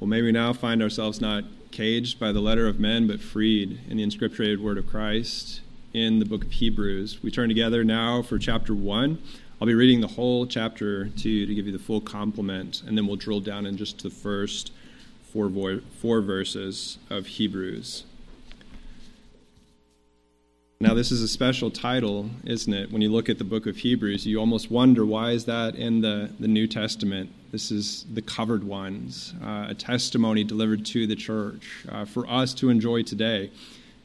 Well, may we now find ourselves not caged by the letter of men, but freed in the inscripturated word of Christ in the book of Hebrews. We turn together now for chapter 1. I'll be reading the whole chapter to you to give you the full complement, and then we'll drill down in just the first four, vo- four verses of Hebrews. Now, this is a special title, isn't it? When you look at the book of Hebrews, you almost wonder why is that in the, the New Testament? This is the covered ones, uh, a testimony delivered to the church uh, for us to enjoy today.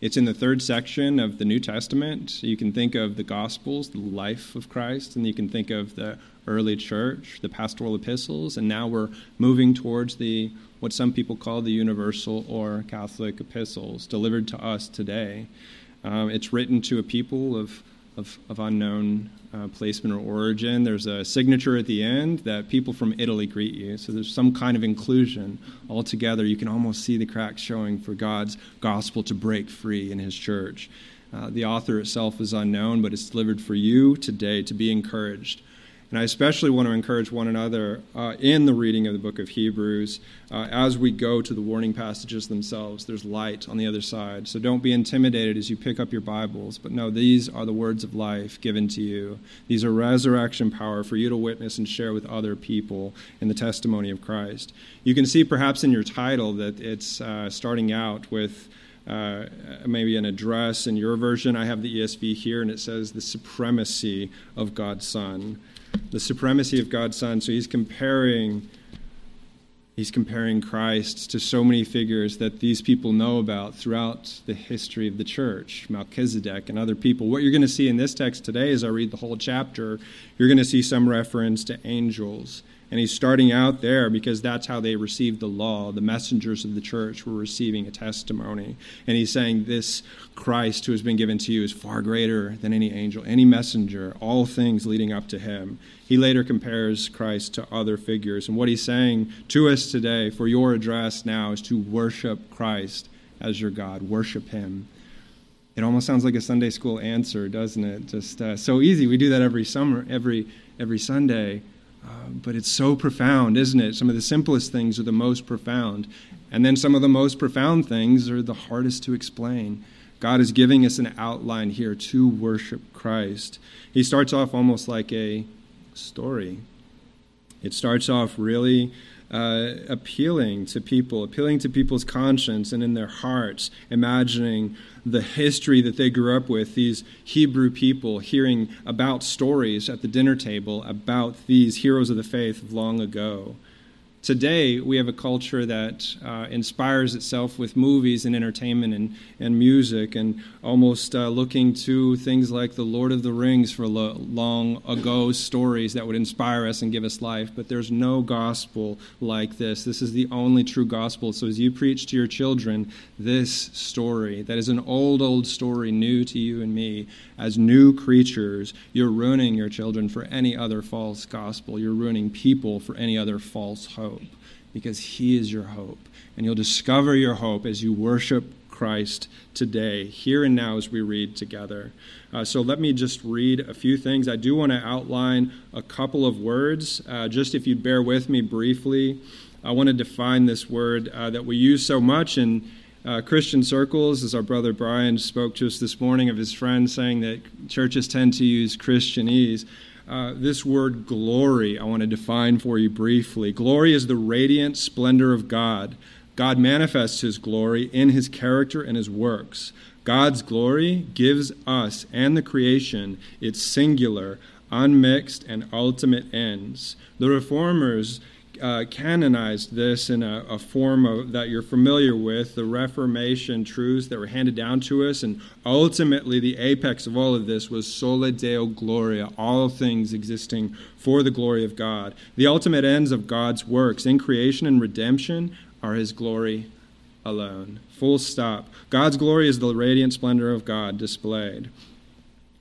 It's in the third section of the New Testament. You can think of the Gospels, the life of Christ, and you can think of the early church, the pastoral epistles, and now we're moving towards the what some people call the universal or Catholic epistles delivered to us today. Um, it's written to a people of, of, of unknown uh, placement or origin. There's a signature at the end that people from Italy greet you. So there's some kind of inclusion altogether. You can almost see the cracks showing for God's gospel to break free in His church. Uh, the author itself is unknown, but it's delivered for you today to be encouraged and I especially want to encourage one another uh, in the reading of the book of Hebrews uh, as we go to the warning passages themselves. There's light on the other side. So don't be intimidated as you pick up your Bibles, but no, these are the words of life given to you. These are resurrection power for you to witness and share with other people in the testimony of Christ. You can see perhaps in your title that it's uh, starting out with. Uh, maybe an address in your version. I have the ESV here, and it says the supremacy of God's Son the supremacy of God's Son. So he's comparing he's comparing Christ to so many figures that these people know about throughout the history of the church, Melchizedek and other people. What you're going to see in this text today, as I read the whole chapter, you're going to see some reference to angels and he's starting out there because that's how they received the law. The messengers of the church were receiving a testimony. And he's saying, This Christ who has been given to you is far greater than any angel, any messenger, all things leading up to him. He later compares Christ to other figures. And what he's saying to us today for your address now is to worship Christ as your God, worship him. It almost sounds like a Sunday school answer, doesn't it? Just uh, so easy. We do that every summer, every every Sunday. Uh, but it's so profound, isn't it? Some of the simplest things are the most profound. And then some of the most profound things are the hardest to explain. God is giving us an outline here to worship Christ. He starts off almost like a story. It starts off really uh, appealing to people, appealing to people's conscience and in their hearts, imagining the history that they grew up with, these Hebrew people hearing about stories at the dinner table about these heroes of the faith of long ago. Today, we have a culture that uh, inspires itself with movies and entertainment and, and music, and almost uh, looking to things like The Lord of the Rings for lo- long ago stories that would inspire us and give us life. But there's no gospel like this. This is the only true gospel. So, as you preach to your children this story, that is an old, old story, new to you and me, as new creatures, you're ruining your children for any other false gospel. You're ruining people for any other false hope hope because He is your hope. And you'll discover your hope as you worship Christ today, here and now, as we read together. Uh, so let me just read a few things. I do want to outline a couple of words, uh, just if you'd bear with me briefly. I want to define this word uh, that we use so much in uh, Christian circles, as our brother Brian spoke to us this morning of his friend saying that churches tend to use Christianese. Uh, this word glory, I want to define for you briefly. Glory is the radiant splendor of God. God manifests his glory in his character and his works. God's glory gives us and the creation its singular, unmixed, and ultimate ends. The reformers uh, canonized this in a, a form of, that you're familiar with, the Reformation truths that were handed down to us. And ultimately, the apex of all of this was Soli Deo Gloria, all things existing for the glory of God. The ultimate ends of God's works in creation and redemption are His glory alone. Full stop. God's glory is the radiant splendor of God displayed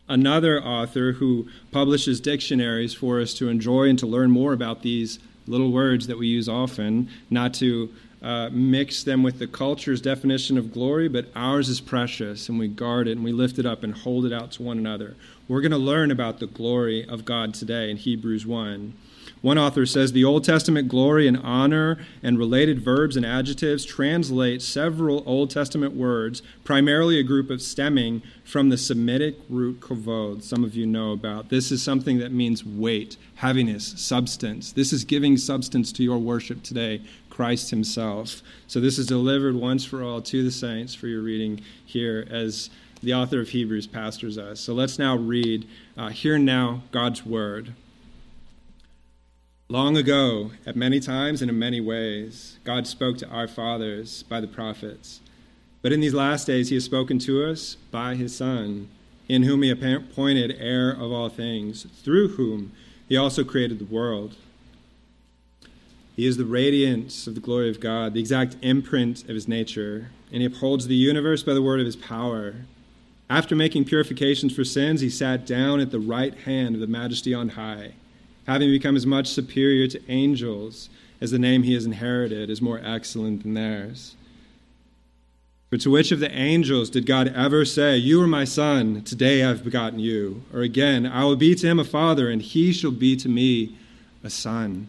another author who publishes dictionaries for us to enjoy and to learn more about these little words that we use often, not to uh, mix them with the culture's definition of glory, but ours is precious, and we guard it and we lift it up and hold it out to one another. We're going to learn about the glory of God today in Hebrews 1. One author says the Old Testament glory and honor and related verbs and adjectives translate several Old Testament words, primarily a group of stemming from the Semitic root kavod, some of you know about. This is something that means weight, heaviness, substance. This is giving substance to your worship today, Christ Himself. So this is delivered once for all to the saints for your reading here as the author of Hebrews pastors us. So let's now read, uh, hear now God's word. Long ago, at many times and in many ways, God spoke to our fathers by the prophets. But in these last days, he has spoken to us by his Son, in whom he appointed heir of all things, through whom he also created the world. He is the radiance of the glory of God, the exact imprint of his nature, and he upholds the universe by the word of his power. After making purifications for sins, he sat down at the right hand of the majesty on high having become as much superior to angels as the name he has inherited is more excellent than theirs. For to which of the angels did God ever say, You are my son, today I've begotten you? Or again, I will be to him a father, and he shall be to me a son.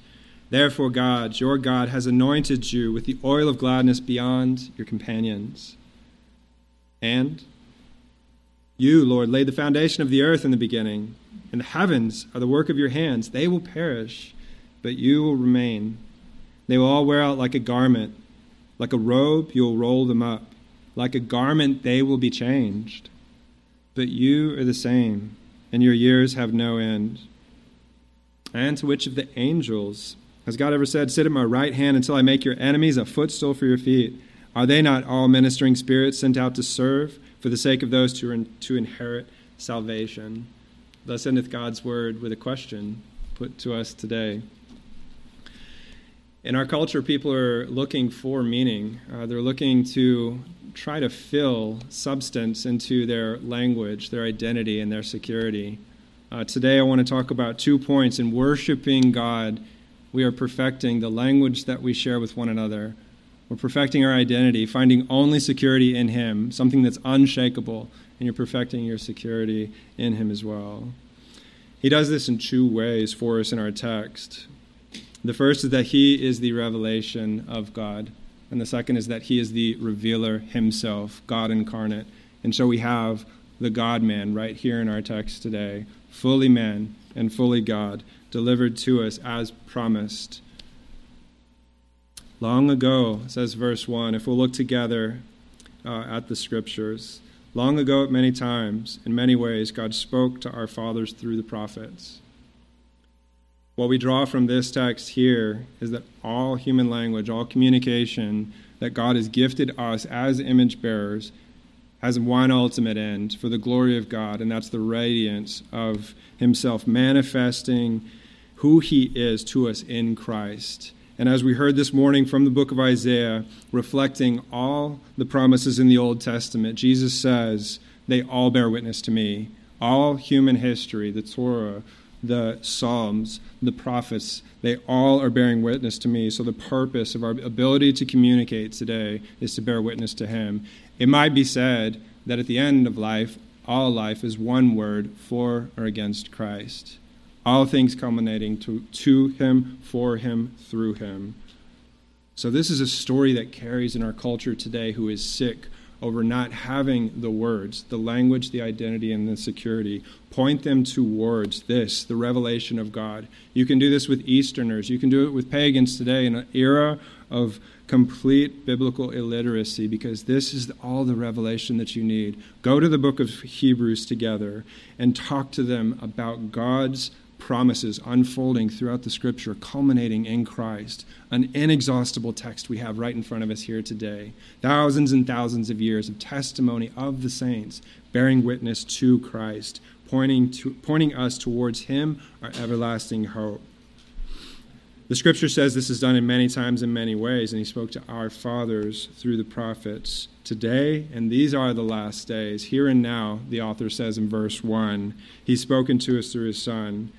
Therefore, God, your God, has anointed you with the oil of gladness beyond your companions. And you, Lord, laid the foundation of the earth in the beginning and the heavens are the work of your hands. They will perish, but you will remain. They will all wear out like a garment. Like a robe, you will roll them up. Like a garment, they will be changed. But you are the same, and your years have no end. And to which of the angels has God ever said, Sit at my right hand until I make your enemies a footstool for your feet? Are they not all ministering spirits sent out to serve for the sake of those to, to inherit salvation? Thus endeth God's word with a question put to us today. In our culture, people are looking for meaning. Uh, they're looking to try to fill substance into their language, their identity, and their security. Uh, today, I want to talk about two points. In worshiping God, we are perfecting the language that we share with one another. We're perfecting our identity, finding only security in Him, something that's unshakable, and you're perfecting your security in Him as well. He does this in two ways for us in our text. The first is that He is the revelation of God, and the second is that He is the revealer Himself, God incarnate. And so we have the God man right here in our text today, fully man and fully God, delivered to us as promised. Long ago, says verse 1, if we'll look together uh, at the scriptures, Long ago, at many times, in many ways, God spoke to our fathers through the prophets. What we draw from this text here is that all human language, all communication that God has gifted us as image bearers has one ultimate end for the glory of God, and that's the radiance of Himself manifesting who He is to us in Christ. And as we heard this morning from the book of Isaiah, reflecting all the promises in the Old Testament, Jesus says, They all bear witness to me. All human history, the Torah, the Psalms, the prophets, they all are bearing witness to me. So the purpose of our ability to communicate today is to bear witness to Him. It might be said that at the end of life, all life is one word for or against Christ all things culminating to, to him, for him, through him. So, this is a story that carries in our culture today who is sick over not having the words, the language, the identity, and the security. Point them towards this, the revelation of God. You can do this with Easterners. You can do it with pagans today in an era of complete biblical illiteracy because this is all the revelation that you need. Go to the book of Hebrews together and talk to them about God's promises unfolding throughout the scripture, culminating in Christ. An inexhaustible text we have right in front of us here today. Thousands and thousands of years of testimony of the saints bearing witness to Christ, pointing, to, pointing us towards Him, our everlasting hope. The scripture says this is done in many times in many ways, and he spoke to our fathers through the prophets. Today, and these are the last days, here and now, the author says in verse 1, he's spoken to us through his Son.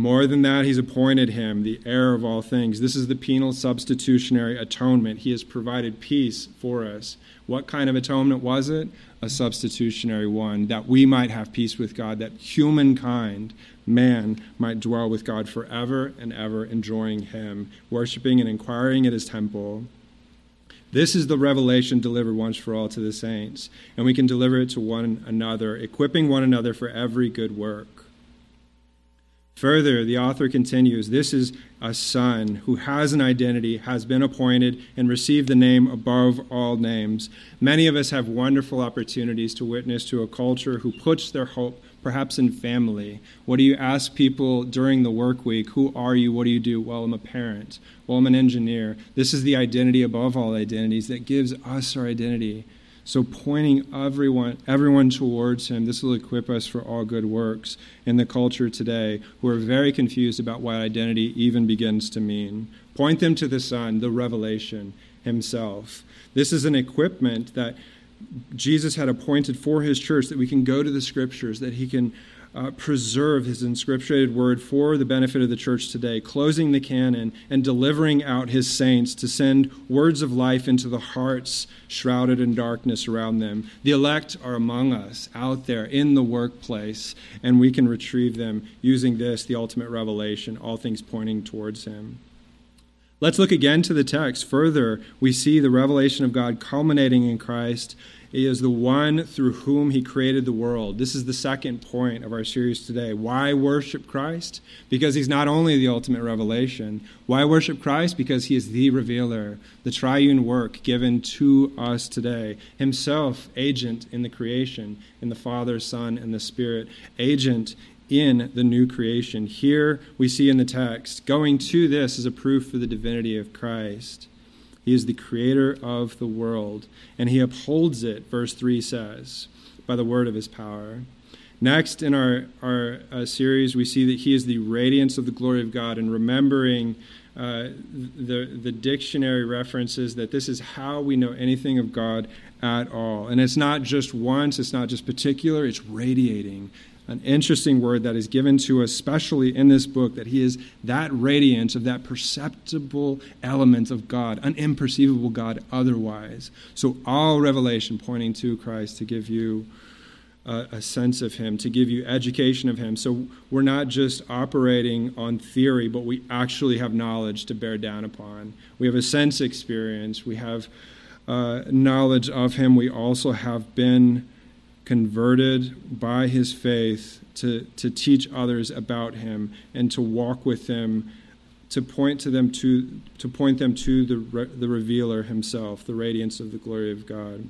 More than that, he's appointed him the heir of all things. This is the penal substitutionary atonement. He has provided peace for us. What kind of atonement was it? A substitutionary one, that we might have peace with God, that humankind man might dwell with God forever and ever, enjoying him, worshiping and inquiring at his temple. This is the revelation delivered once for all to the saints, and we can deliver it to one another, equipping one another for every good work. Further, the author continues this is a son who has an identity, has been appointed, and received the name above all names. Many of us have wonderful opportunities to witness to a culture who puts their hope perhaps in family. What do you ask people during the work week? Who are you? What do you do? Well, I'm a parent. Well, I'm an engineer. This is the identity above all identities that gives us our identity. So pointing everyone everyone towards him, this will equip us for all good works in the culture today who are very confused about what identity even begins to mean. Point them to the Son, the revelation himself. This is an equipment that Jesus had appointed for his church that we can go to the scriptures, that he can uh, preserve his inscripturated word for the benefit of the church today, closing the canon and delivering out his saints to send words of life into the hearts shrouded in darkness around them. The elect are among us, out there in the workplace, and we can retrieve them using this, the ultimate revelation, all things pointing towards him. Let's look again to the text. Further, we see the revelation of God culminating in Christ he is the one through whom He created the world. This is the second point of our series today. Why worship Christ? Because He's not only the ultimate revelation. Why worship Christ? Because He is the revealer, the triune work given to us today. Himself, agent in the creation, in the Father, Son, and the Spirit, agent in the new creation. Here we see in the text, going to this is a proof for the divinity of Christ. He is the creator of the world, and he upholds it, verse 3 says, by the word of his power. Next, in our, our uh, series, we see that he is the radiance of the glory of God, and remembering uh, the, the dictionary references that this is how we know anything of God at all. And it's not just once, it's not just particular, it's radiating an interesting word that is given to us, especially in this book, that he is that radiance of that perceptible element of God, an imperceivable God otherwise. So, all revelation pointing to Christ to give you a, a sense of him, to give you education of him. So, we're not just operating on theory, but we actually have knowledge to bear down upon. We have a sense experience, we have uh, knowledge of him, we also have been converted by his faith to, to teach others about him and to walk with them to point to them to to point them to the the revealer himself the radiance of the glory of God.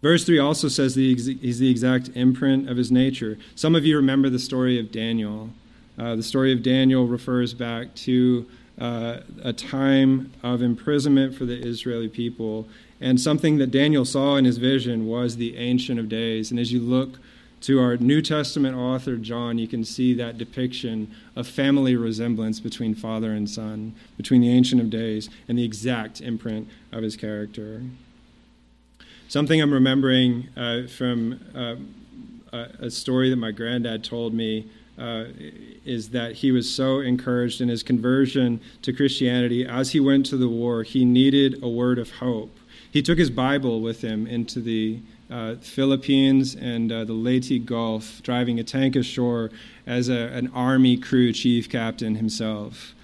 Verse 3 also says he's the exact imprint of his nature. Some of you remember the story of Daniel. Uh, the story of Daniel refers back to uh, a time of imprisonment for the Israeli people and something that Daniel saw in his vision was the Ancient of Days. And as you look to our New Testament author, John, you can see that depiction of family resemblance between father and son, between the Ancient of Days and the exact imprint of his character. Something I'm remembering uh, from uh, a story that my granddad told me uh, is that he was so encouraged in his conversion to Christianity. As he went to the war, he needed a word of hope he took his Bible with him into the uh, Philippines and uh, the Leyte Gulf, driving a tank ashore as a, an Army crew chief captain himself.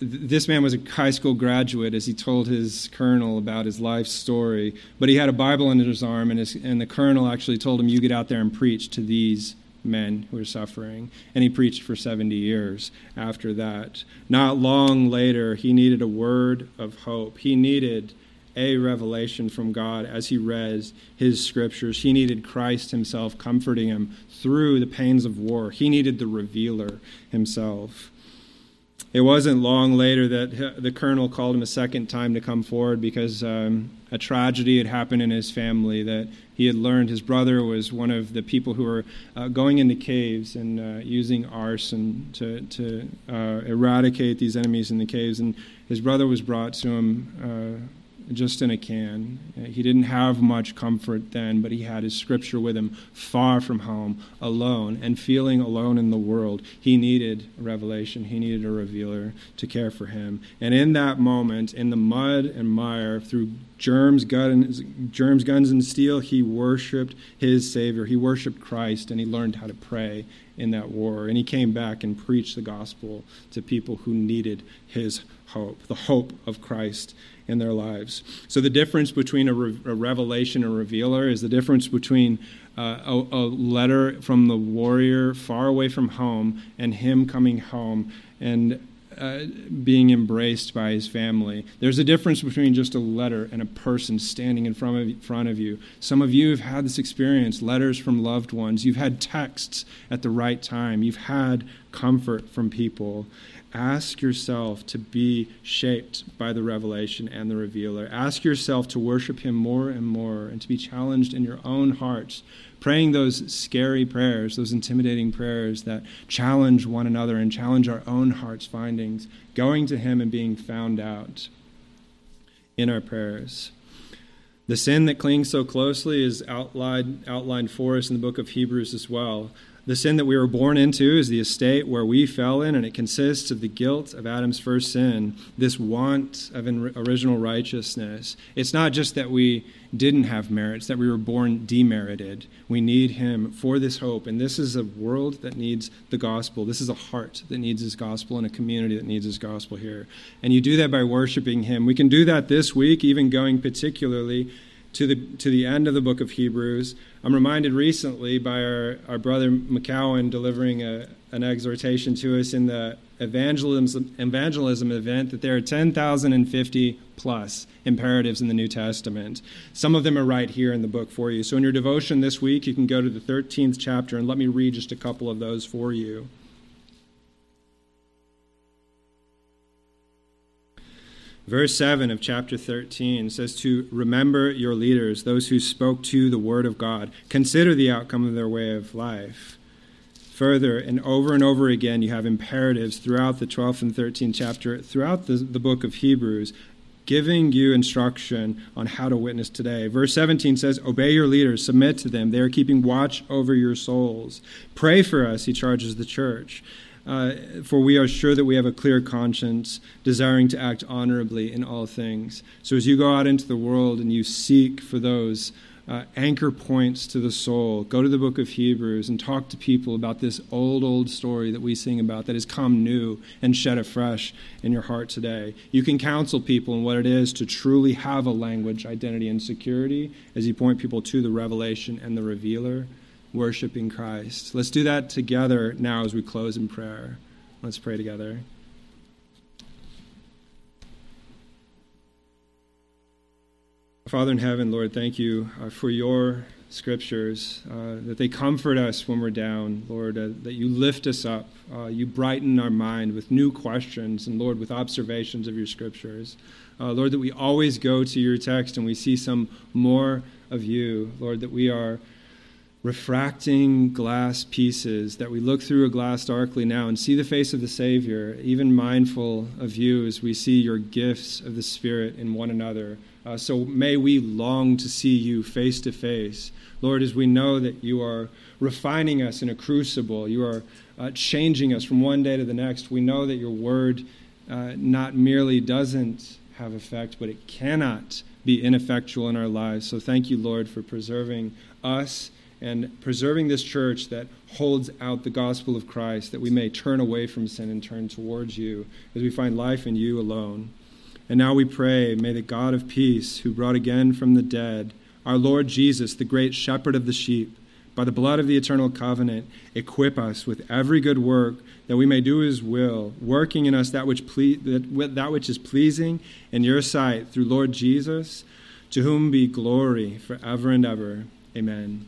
This man was a high school graduate, as he told his colonel about his life story. But he had a Bible under his arm, and, his, and the colonel actually told him, You get out there and preach to these men who are suffering. And he preached for 70 years after that. Not long later, he needed a word of hope. He needed a revelation from God as he read his scriptures. He needed Christ himself comforting him through the pains of war. He needed the revealer himself. it wasn't long later that the colonel called him a second time to come forward because um, a tragedy had happened in his family that he had learned his brother was one of the people who were uh, going into caves and uh, using arson to, to uh, eradicate these enemies in the caves. And his brother was brought to him uh, just in a can. Uh, he didn't have much comfort then, but he had his scripture with him, far from home, alone, and feeling alone in the world. He needed a revelation, he needed a revealer to care for him. And in that moment, in the mud and mire, through germs, guns, germs, guns, and steel, he worshiped his Savior. He worshiped Christ, and he learned how to pray in that war. And he came back and preached the gospel to people who needed his hope, the hope of Christ in their lives. So the difference between a, re- a revelation and a revealer is the difference between uh, a, a, letter from the warrior far away from home and him coming home and uh, being embraced by his family. There's a difference between just a letter and a person standing in front of, front of you. Some of you have had this experience letters from loved ones. You've had texts at the right time. You've had comfort from people ask yourself to be shaped by the revelation and the revealer. Ask yourself to worship Him more and more and to be challenged in your own hearts, praying those scary prayers, those intimidating prayers that challenge one another and challenge our own heart's findings, going to Him and being found out in our prayers. The sin that clings so closely is outlined, outlined for us in the book of Hebrews as well. The sin that we were born into is the estate where we fell in, and it consists of the guilt of Adam's first sin, this want of original righteousness. It's not just that we didn't have merits, that we were born demerited. We need Him for this hope, and this is a world that needs the gospel. This is a heart that needs His gospel, and a community that needs His gospel here. And you do that by worshiping Him. We can do that this week, even going particularly to the, to the end of the book of Hebrews. I'm reminded recently by our, our brother McCowan delivering a, an exhortation to us in the evangelism, evangelism event that there are 10,050 plus imperatives in the New Testament. Some of them are right here in the book for you. So in your devotion this week, you can go to the 13th chapter and let me read just a couple of those for you. Verse 7 of chapter 13 says to remember your leaders, those who spoke to the word of God. Consider the outcome of their way of life. Further, and over and over again, you have imperatives throughout the 12th and 13th chapter, throughout the, the book of Hebrews, giving you instruction on how to witness today. Verse 17 says, Obey your leaders, submit to them. They are keeping watch over your souls. Pray for us, he charges the church. Uh, for we are sure that we have a clear conscience, desiring to act honorably in all things. So as you go out into the world and you seek for those uh, anchor points to the soul, go to the book of Hebrews and talk to people about this old, old story that we sing about that has come new and shed afresh in your heart today. You can counsel people in what it is to truly have a language, identity, and security as you point people to the revelation and the revealer worshiping Christ. Let's do that together now as we close in prayer. Let's pray together. Father in heaven, Lord, thank you uh, for your scriptures, uh, that they comfort us when we're down, Lord, uh, that you lift us up. Uh, you brighten our mind with new questions, and Lord, with observations of your scriptures. Uh, Lord, that we always go to your text and we see some more of you. Lord, that we are refracting glass pieces, that we look through a glass darkly now and see the face of the Savior, even mindful of you as we see your gifts of the Spirit in one another. Uh, so may we long to see you face to face. Lord, as we know that you are refining us in a crucible, you are uh, changing us from one day to the next, we know that your word uh, not merely doesn't have effect, but it cannot be ineffectual in our lives. So thank you, Lord, for preserving us and preserving this church that holds out the gospel of Christ, that we may turn away from sin and turn towards you as we find life in you alone. And now we pray, may the God of peace, who brought again from the dead our Lord Jesus, the great shepherd of the sheep, by the blood of the eternal covenant, equip us with every good work that we may do his will, working in us that which, ple- that, that which is pleasing in your sight through Lord Jesus, to whom be glory forever and ever. Amen.